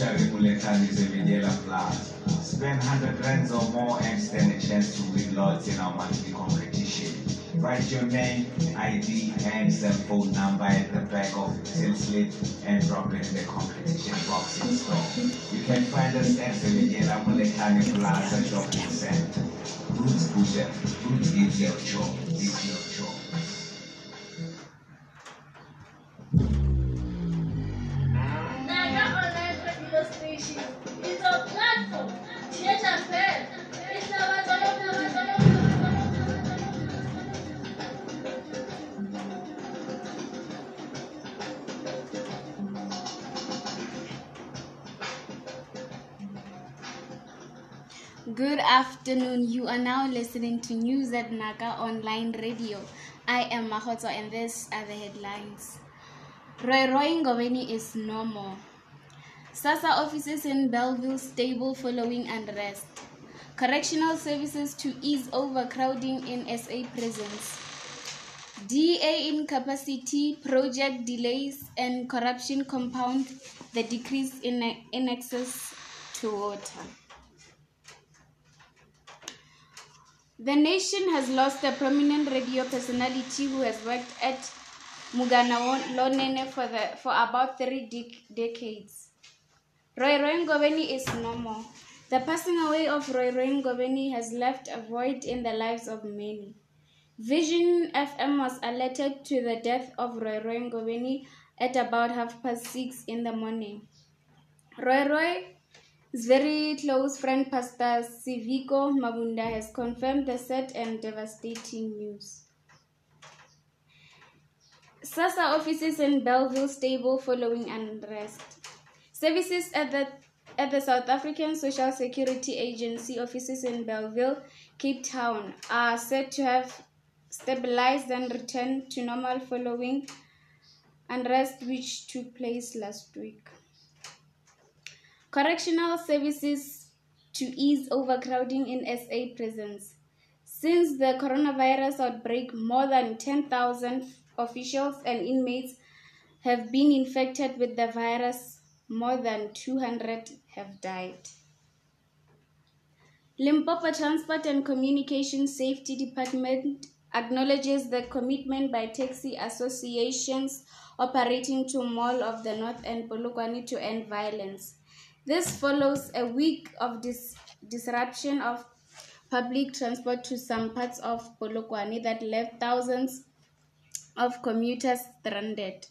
Butchery Mulekani Zevedela Plus. Spend 100 rands or more and stand a chance to win lots in our monthly competition. Write your name, ID, and cell phone number at the back of the till slip and drop it in the competition box in store. You can find us at Zevedela Mulekani Plaza Shopping Center. Roots Butcher, Roots is your choice. Good afternoon. You are now listening to News at Online Radio. I am Mahoto and these are the headlines. Roy Roy Ngoveni is no more. SASSA offices in Belleville stable following unrest. Correctional services to ease overcrowding in SA prisons. DA incapacity, project delays, and corruption compound the decrease in, in access to water. The nation has lost a prominent radio personality who has worked at Munghana Lonene for, the, for about three dec- decades. Roy Roy Ngoveni is no more. The passing away of Roy Roy Ngoveni has left a void in the lives of many. Vision FM was alerted to the death of Roy Roy Ngoveni at about half past six in the morning. Roy Roy's very close friend Pastor Siviko Mabunda has confirmed the sad and devastating news. SASSA offices in Belleville stable following unrest. Services at the at the South African Social Security Agency offices in Belleville, Cape Town, are said to have stabilized and returned to normal following unrest which took place last week. Correctional services to ease overcrowding in SA prisons. Since the coronavirus outbreak, more than 10,000 officials and inmates have been infected with the virus. More than 200 have died. Limpopo Transport and Communication Safety Department acknowledges the commitment by taxi associations operating to Mall of the North and Polokwane to end violence. This follows a week of dis- disruption of public transport to some parts of Polokwane that left thousands of commuters stranded.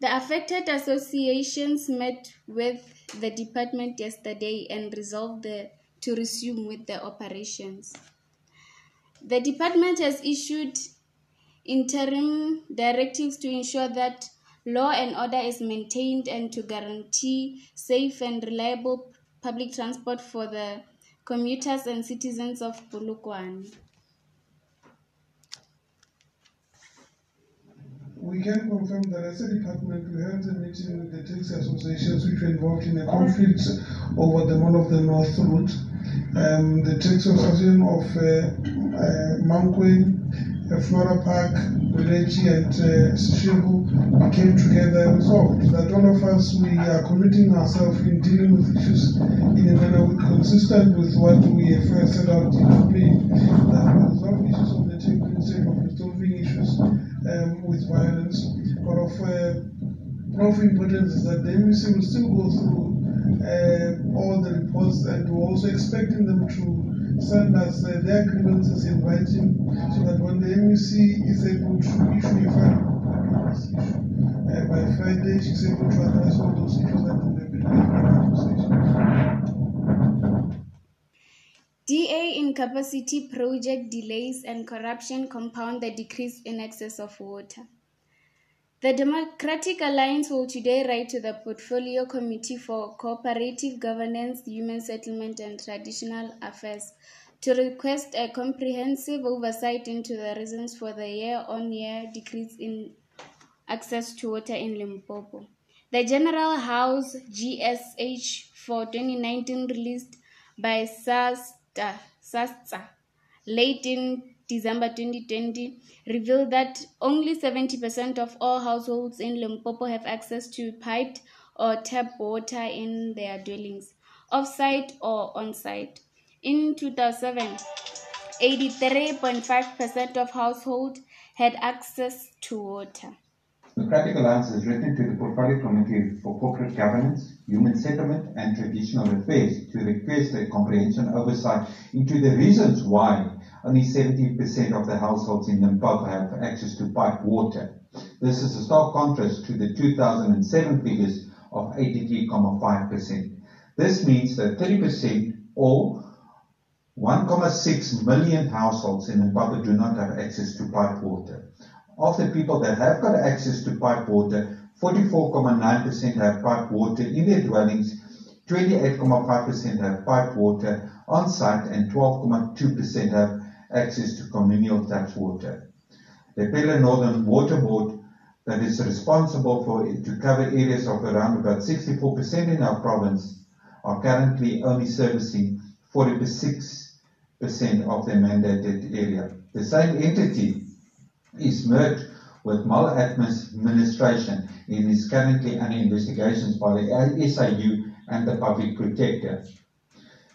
The affected associations met with the department yesterday and resolved the, to resume with the operations. The department has issued interim directives to ensure that law and order is maintained and to guarantee safe and reliable public transport for the commuters and citizens of Polokwane. We can confirm that as a department, we held a meeting with the taxi associations which were involved in a conflict over the Mall of the North route. Um, the taxi association of uh, uh, Mankweng, uh, Flora Park, Wileji, and uh, came together and resolved that all of us, we are committing ourselves in dealing with issues in a manner consistent with what we have set out to be. That we resolve issues of the table instead of resolving issues um, with violence. But of, of importance is that the MEC will still go through uh, all the reports and we're also expecting them to send us uh, their grievances in writing so that when the MEC is able to issue a final uh, by Friday she's able to address all those issues that have been. DA incapacity project delays and corruption compound the decrease in access of water. The Democratic Alliance will today write to the Portfolio Committee for Cooperative Governance, Human Settlement and Traditional Affairs to request a comprehensive oversight into the reasons for the year on year decrease in access to water in Limpopo. The General House GSH for 2019 released by SASTA, SASTA late in December 2020 revealed that only 70% of all households in Limpopo have access to piped or tap water in their dwellings, off-site or on-site. In 2007, 83.5% of households had access to water. Socratic Alliance is written to the Portfolio Committee for Cooperative Governance, Human Settlement and Traditional Affairs to request a comprehensive oversight into the reasons why only 70% of the households in Limpopo have access to piped water. This is a stark contrast to the 2007 figures of 83.5%. This means that 30% or 1.6 million households in Limpopo do not have access to piped water. Of the people that have got access to piped water, 44.9% have piped water in their dwellings, 28.5% have piped water on site, and 12.2% have access to communal tap water. The Lepelle Northern Water Board that is responsible for to cover areas of around about 64% in our province are currently only servicing 46% of the mandated area. The same entity is merged with maladministration and is currently under investigations by the SIU and the Public Protector.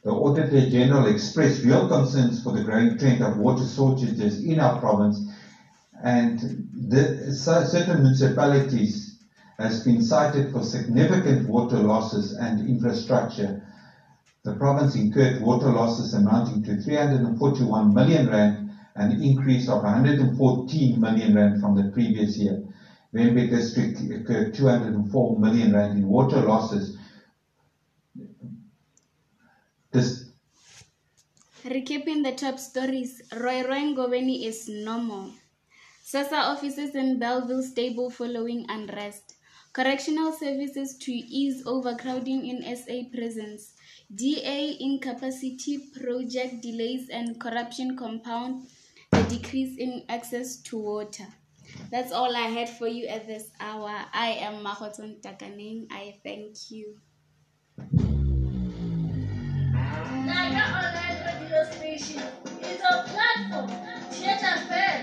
The Auditor General expressed real concerns for the growing trend of water shortages in our province and the, certain municipalities has been cited for significant water losses and infrastructure. The province incurred water losses amounting to 341 million rand, an increase of 114 million rand from the previous year. Vhembe district uh, uh, incurred 204 million rand in water losses. This Recapping the top stories, Roy Roy Ngobeni is normal. SASSA offices in Belleville stable following unrest. Correctional services to ease overcrowding in SA prisons. DA incapacity project delays and corruption compound the decrease in access to water. That's all I had for you at this hour. I am Mahoton Takaning. I thank you. Naga Online Radio Station is a platform, theater fair.